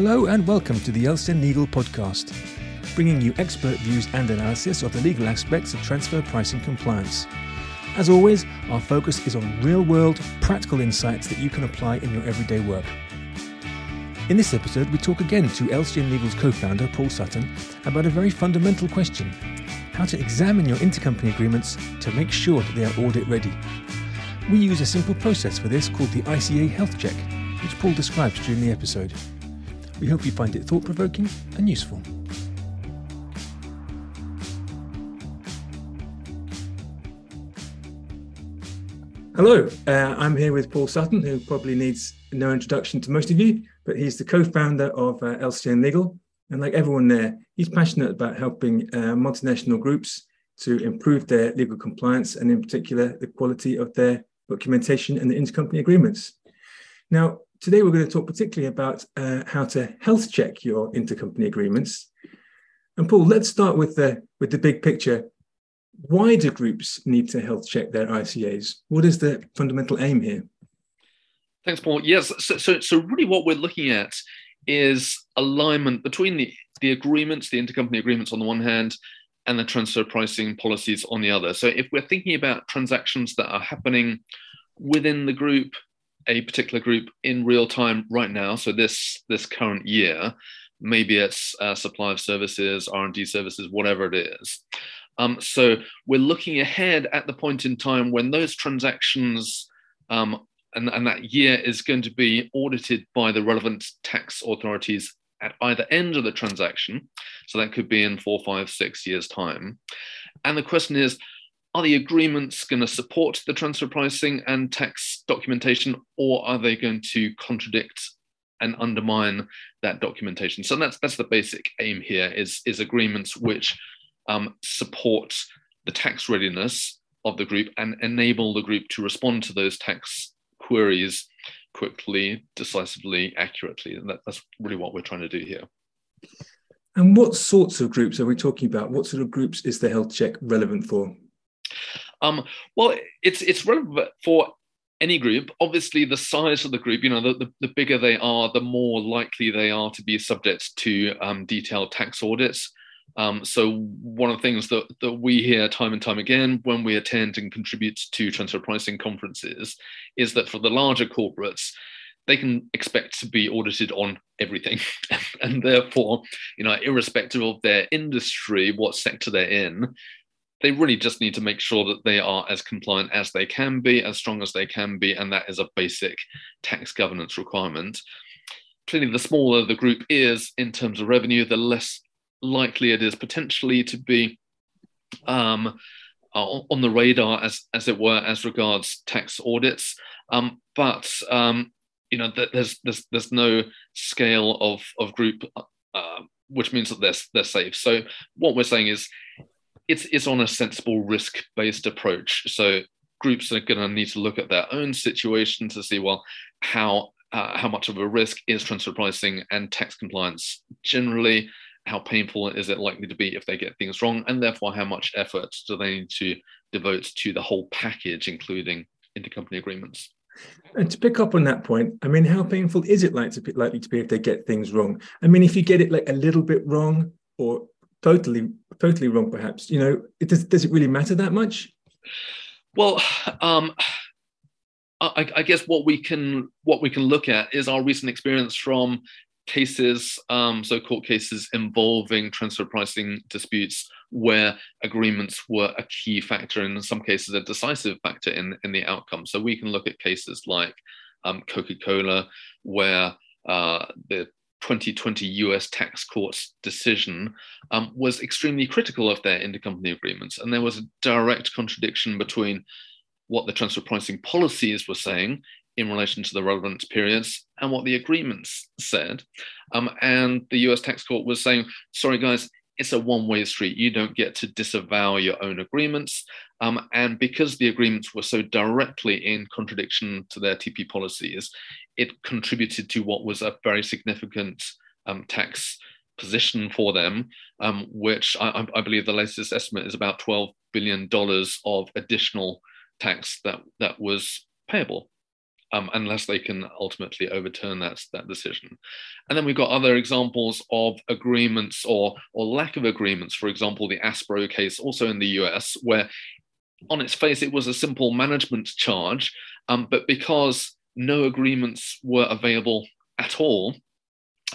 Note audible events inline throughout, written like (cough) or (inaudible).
Hello and welcome to the LCN Legal podcast, bringing you expert views and analysis of the legal aspects of transfer pricing compliance. As always, our focus is on real world, practical insights that you can apply in your everyday work. In this episode, we talk again to LCN Legal's co founder, Paul Sutton, about a very fundamental question how to examine your intercompany agreements to make sure that they are audit ready. We use a simple process for this called the ICA Health Check, which Paul describes during the episode. We hope you find it thought provoking and useful. Hello, uh, I'm here with Paul Sutton, who probably needs no introduction to most of you, but he's the co founder of uh, LCN Legal. And like everyone there, he's passionate about helping uh, multinational groups to improve their legal compliance and, in particular, the quality of their documentation and the intercompany agreements. Now, today we're going to talk particularly about uh, how to health check your intercompany agreements. And Paul, let's start with the with the big picture. Why do groups need to health check their ICAs? What is the fundamental aim here? Thanks, Paul. Yes, so, so, so really what we're looking at is alignment between the, the agreements, the intercompany agreements on the one hand, and the transfer pricing policies on the other. So if we're thinking about transactions that are happening within the group a particular group in real time right now. So this this current year, maybe it's uh, supply of services, R and D services, whatever it is. Um, so we're looking ahead at the point in time when those transactions um, and, and that year is going to be audited by the relevant tax authorities at either end of the transaction. So that could be in four, five, six years' time. And the question is, are the agreements going to support the transfer pricing and tax documentation, or are they going to contradict and undermine that documentation? So that's that's the basic aim here: is is agreements which um, support the tax readiness of the group and enable the group to respond to those tax queries quickly, decisively, accurately. And that, that's really what we're trying to do here. And what sorts of groups are we talking about? What sort of groups is the health check relevant for? Um, well, it's it's relevant for any group. Obviously, the size of the group, you know, the, the, the bigger they are, the more likely they are to be subject to um, detailed tax audits. Um, so one of the things that, that we hear time and time again when we attend and contribute to transfer pricing conferences is that for the larger corporates, they can expect to be audited on everything. (laughs) and therefore, you know, irrespective of their industry, what sector they're in, they really just need to make sure that they are as compliant as they can be, as strong as they can be, and that is a basic tax governance requirement. Clearly, the smaller the group is in terms of revenue, the less likely it is potentially to be um, on the radar, as as it were, as regards tax audits. Um, but um, you know, there's there's there's no scale of of group, uh, which means that they're they're safe. So what we're saying is it's it's on a sensible risk based approach. So groups are going to need to look at their own situation to see well how uh, how much of a risk is transfer pricing and tax compliance generally. How painful is it likely to be if they get things wrong, and therefore how much effort do they need to devote to the whole package, including intercompany agreements. And to pick up on that point, I mean, how painful is it likely to be if they get things wrong? I mean, if you get it like a little bit wrong, or totally totally wrong perhaps you know it does, does it really matter that much well um I, I, guess what we can what we can look at is our recent experience from cases, um, so court cases involving transfer pricing disputes where agreements were a key factor, and in some cases a decisive factor in, in the outcome. So we can look at cases like um, Coca-Cola, where uh, the 2020 US tax court's decision um, was extremely critical of their intercompany agreements. And there was a direct contradiction between what the transfer pricing policies were saying in relation to the relevant periods and what the agreements said. Um, and the US tax court was saying, sorry, guys, it's a one way street. You don't get to disavow your own agreements. Um, and because the agreements were so directly in contradiction to their TP policies, it contributed to what was a very significant um, tax position for them, um, which I, I, believe the latest estimate is about $12 billion of additional tax that, that was payable. Um, unless they can ultimately overturn that, that decision. And then we've got other examples of agreements or, or lack of agreements. For example, the Aspro case, also in the US, where on its face it was a simple management charge, um, but because no agreements were available at all,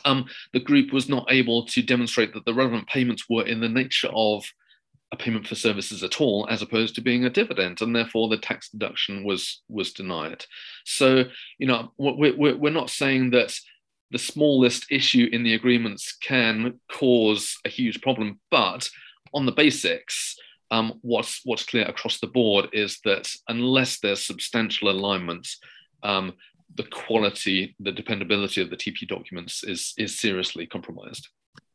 um, the group was not able to demonstrate that the relevant payments were in the nature of a payment for services at all, as opposed to being a dividend, and therefore the tax deduction was was denied. So, you know, we're, we're not saying that the smallest issue in the agreements can cause a huge problem, but on the basics, um, what's what's clear across the board is that unless there's substantial alignment, um, the quality, the dependability of the TP documents is is seriously compromised.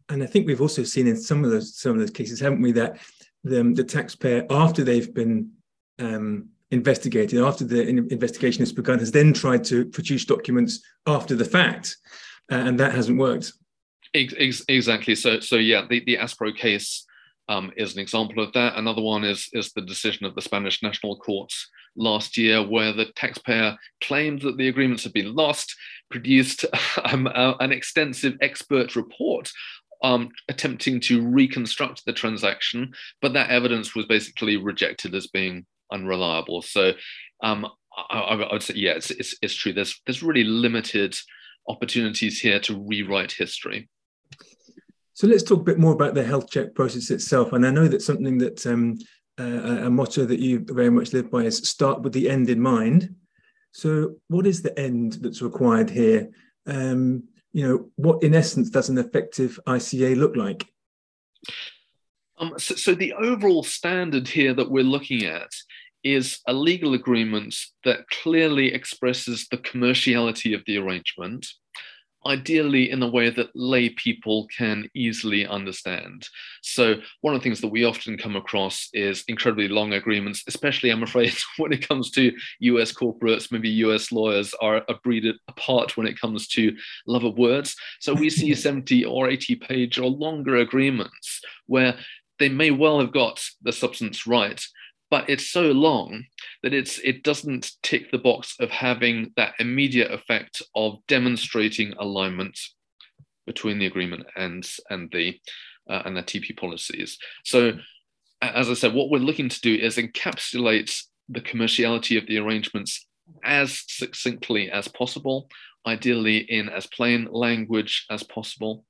And I think we've also seen in some of those some of those cases, haven't we, that the, the taxpayer, after they've been um, investigated, after the investigation has begun, has then tried to produce documents after the fact, uh, and that hasn't worked. Exactly. So, so yeah, the, the Aspro case um, is an example of that. Another one is, is the decision of the Spanish National Courts last year, where the taxpayer claimed that the agreements had been lost, produced (laughs) um, uh, an extensive expert report um, attempting to reconstruct the transaction, but that evidence was basically rejected as being unreliable. So um, I, I, would say, yeah, it's, it's, it's true. There's, there's really limited opportunities here to rewrite history. So let's talk a bit more about the health check process itself. And I know that something that um, uh, a motto that you very much live by is start with the end in mind. So what is the end that's required here? Um, you know, what in essence does an effective ICA look like? Um, so, so the overall standard here that we're looking at is a legal agreement that clearly expresses the commerciality of the arrangement ideally in a way that lay people can easily understand. So, one of the things that we often come across is incredibly long agreements, especially, I'm afraid, (laughs) when it comes to US corporates, maybe US lawyers are a breed apart when it comes to love of words. So, we see (laughs) 70 or 80 page or longer agreements where they may well have got the substance right, but it's so long that it's it doesn't tick the box of having that immediate effect of demonstrating alignment between the agreement and and the uh, and the TP policies. So, as I said, what we're looking to do is encapsulate the commerciality of the arrangements as succinctly as possible, ideally in as plain language as possible.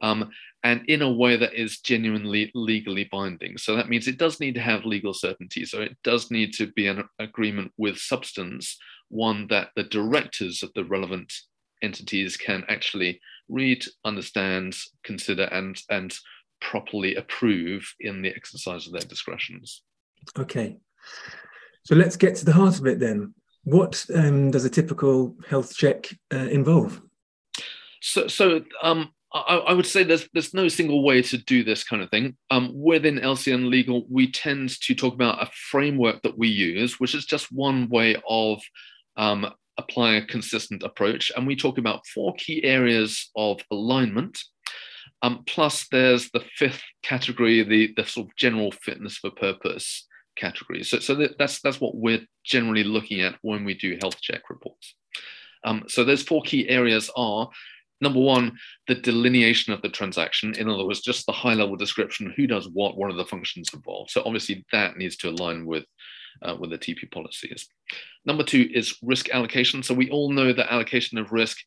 Um, and in a way that is genuinely legally binding. So that means it does need to have legal certainty. So it does need to be an agreement with substance, one that the directors of the relevant entities can actually read, understand, consider, and, and properly approve in the exercise of their discretions. Okay. So let's get to the heart of it then. What um, does a typical health check uh, involve? So, so um, I, I, would say there's there's no single way to do this kind of thing. Um, within LCN Legal, we tend to talk about a framework that we use, which is just one way of um, applying a consistent approach. And we talk about four key areas of alignment. Um, plus, there's the fifth category, the, the sort of general fitness for purpose category. So, so that's that's what we're generally looking at when we do health check reports. Um, so those four key areas are number one, the delineation of the transaction. In other words, just the high level description who does what, what are the functions involved. So obviously that needs to align with, uh, with the TP policies. Number two is risk allocation. So we all know that allocation of risk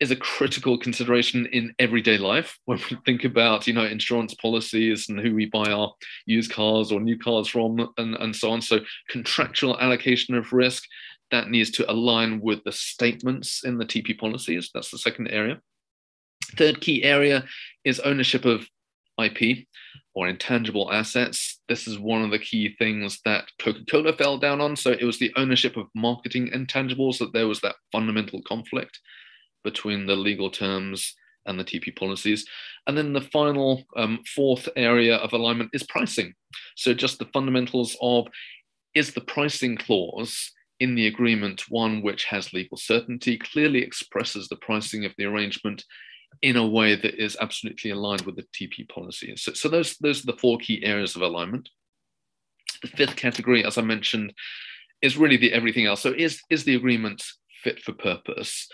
is a critical consideration in everyday life when we think about you know insurance policies and who we buy our used cars or new cars from and, and so on so contractual allocation of risk that needs to align with the statements in the TP policies. That's the second area. Third key area is ownership of IP or intangible assets. This is one of the key things that Coca Cola fell down on. So it was the ownership of marketing intangibles that there was that fundamental conflict between the legal terms and the TP policies. And then the final um, fourth area of alignment is pricing. So just the fundamentals of is the pricing clause in the agreement one which has legal certainty, clearly expresses the pricing of the arrangement in a way that is absolutely aligned with the TP policy. So, so those, those are the four key areas of alignment. The fifth category, as I mentioned, is really the everything else. So is is the agreement fit for purpose?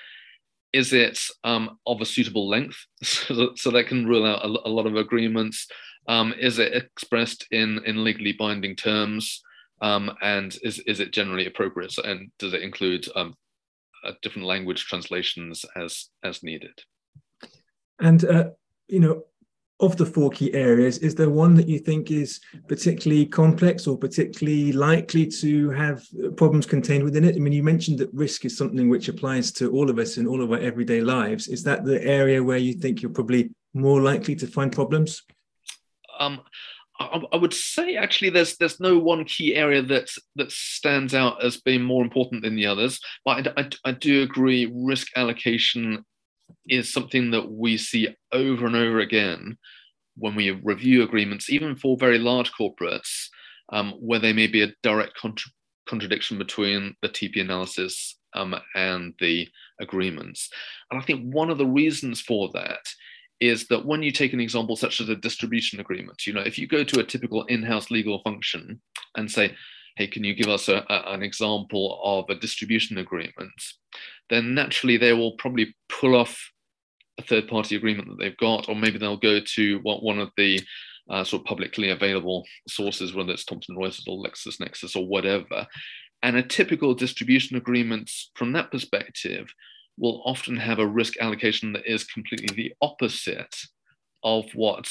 Is it um, of a suitable length (laughs) so, that can rule out a, a lot of agreements? Um, is it expressed in in legally binding terms? Um, and is is it generally appropriate? And does it include um, uh, different language translations as as needed? And uh, you know, of the four key areas, is there one that you think is particularly complex or particularly likely to have problems contained within it? I mean, you mentioned that risk is something which applies to all of us in all of our everyday lives. Is that the area where you think you're probably more likely to find problems? Um, I, I would say actually there's there's no one key area that that stands out as being more important than the others. But I, I, I do agree risk allocation is something that we see over and over again when we review agreements, even for very large corporates, um, where there may be a direct contra- contradiction between the TP analysis um, and the agreements. And I think one of the reasons for that is that when you take an example such as a distribution agreement, you know, if you go to a typical in-house legal function and say, hey, can you give us a, a, an example of a distribution agreement? Then naturally they will probably pull off a third party agreement that they've got, or maybe they'll go to what one of the uh, sort of publicly available sources, whether it's Thomson Reuters or LexisNexis or whatever. And a typical distribution agreement from that perspective will often have a risk allocation that is completely the opposite of what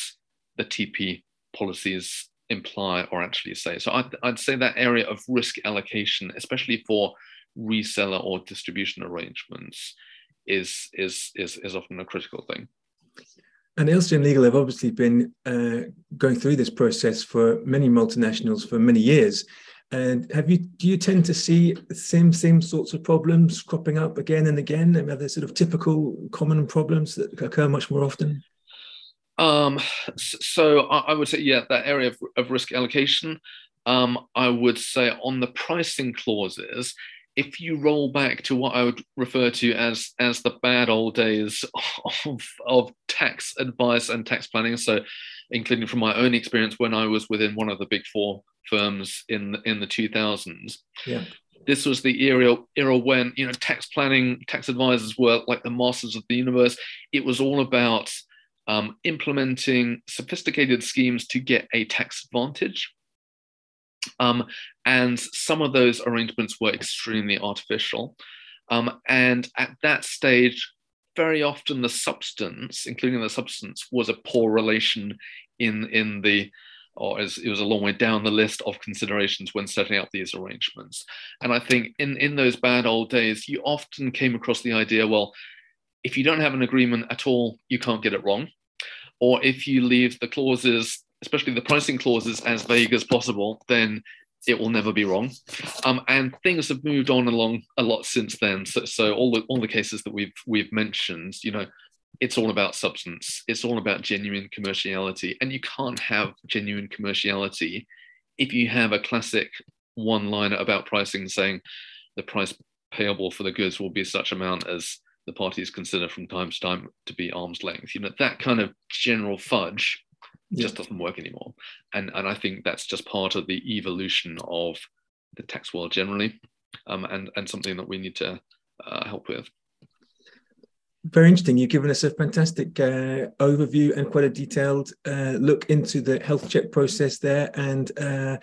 the TP policies imply or actually say. So I'd, I'd say that area of risk allocation, especially for reseller or distribution arrangements, is is is, is often a critical thing. And LCN Legal have obviously been uh, going through this process for many multinationals for many years. And have you do you tend to see same same sorts of problems cropping up again and again? I mean, Are there sort of typical common problems that occur much more often? Um, so I would say, yeah, that area of, of risk allocation. Um, I would say on the pricing clauses, if you roll back to what I would refer to as as the bad old days (laughs) of, of tax advice and tax planning, so including from my own experience when I was within one of the big four firms in in the 2000s. Yeah. This was the era era when you know tax planning, tax advisors were like the masters of the universe. It was all about um, implementing sophisticated schemes to get a tax advantage. Um, and some of those arrangements were extremely artificial. Um, and at that stage, very often the substance, including the substance, was a poor relation in in the or as it was a long way down the list of considerations when setting up these arrangements. And I think in, in those bad old days, you often came across the idea, well, if you don't have an agreement at all, you can't get it wrong. Or if you leave the clauses, especially the pricing clauses, as vague as possible, then it will never be wrong. Um, and things have moved on along a lot since then. So, so all the all the cases that we've we've mentioned, you know, it's all about substance. It's all about genuine commerciality. And you can't have genuine commerciality if you have a classic one liner about pricing saying the price payable for the goods will be such amount as the parties consider from time to time to be arm's length. You know, that kind of general fudge yeah. just doesn't work anymore. And, and I think that's just part of the evolution of the tax world generally um, and, and something that we need to uh, help with very interesting. You've given us a fantastic uh, overview and quite a detailed uh, look into the health check process there and uh,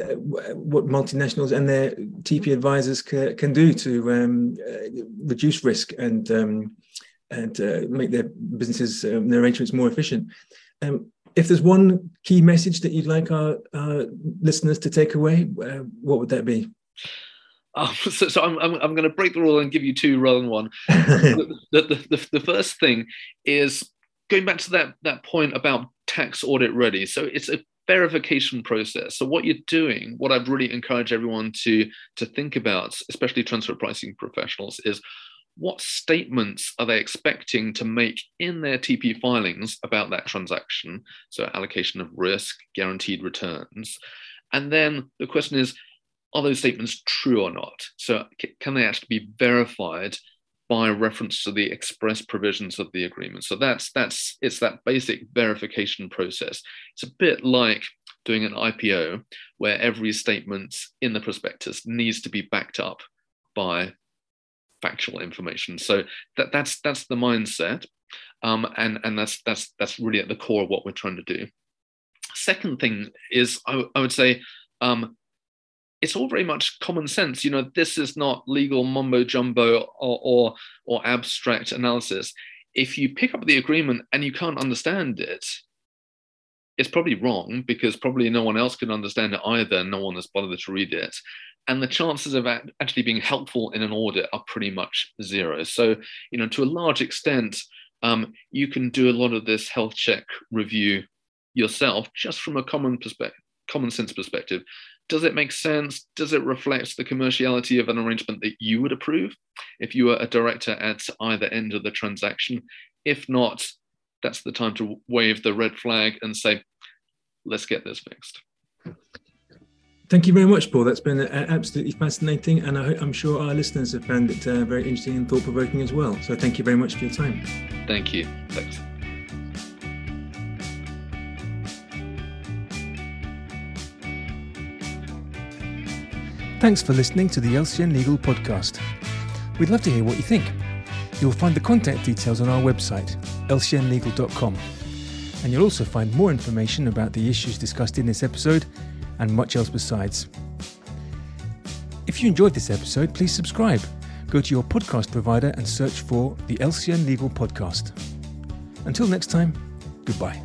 uh what multinationals and their TP advisors ca- can do to um, uh, reduce risk and um, and uh, make their businesses um, their arrangements more efficient. Um, if there's one key message that you'd like our, our listeners to take away, what would that be? Um, (laughs) so, so I'm, I'm, I'm going to break the rule and give you two rather than one. (laughs) the, the, the, the, first thing is going back to that, that point about tax audit ready. So it's a verification process. So what you're doing, what I'd really encourage everyone to, to think about, especially transfer pricing professionals, is what statements are they expecting to make in their TP filings about that transaction? So allocation of risk, guaranteed returns. And then the question is, are those statements true or not? So can they actually be verified by reference to the express provisions of the agreement? So that's that's it's that basic verification process. It's a bit like doing an IPO where every statement in the prospectus needs to be backed up by factual information. So that, that's that's the mindset, um, and and that's that's that's really at the core of what we're trying to do. Second thing is, I, I would say, um, it's all very much common sense. You know, this is not legal mumbo jumbo or, or, or abstract analysis. If you pick up the agreement and you can't understand it, it's probably wrong because probably no one else can understand it either. No one has bothered to read it. And the chances of actually being helpful in an audit are pretty much zero. So, you know, to a large extent, um, you can do a lot of this health check review yourself just from a common perspective, common sense perspective. Does it make sense? Does it reflect the commerciality of an arrangement that you would approve if you were a director at either end of the transaction? If not, that's the time to wave the red flag and say, let's get this fixed. Thank you very much, Paul. That's been absolutely fascinating, and I am sure our listeners have found it uh, very interesting and thought provoking as well. So, thank you very much for your time. Thank you. Thanks. Thanks for listening to the LCN Legal podcast. We'd love to hear what you think. You'll find the contact details on our website, lcnlegal.com. And you'll also find more information about the issues discussed in this episode and much else besides. If you enjoyed this episode, please subscribe. Go to your podcast provider and search for the LCN Legal Podcast. Until next time, goodbye.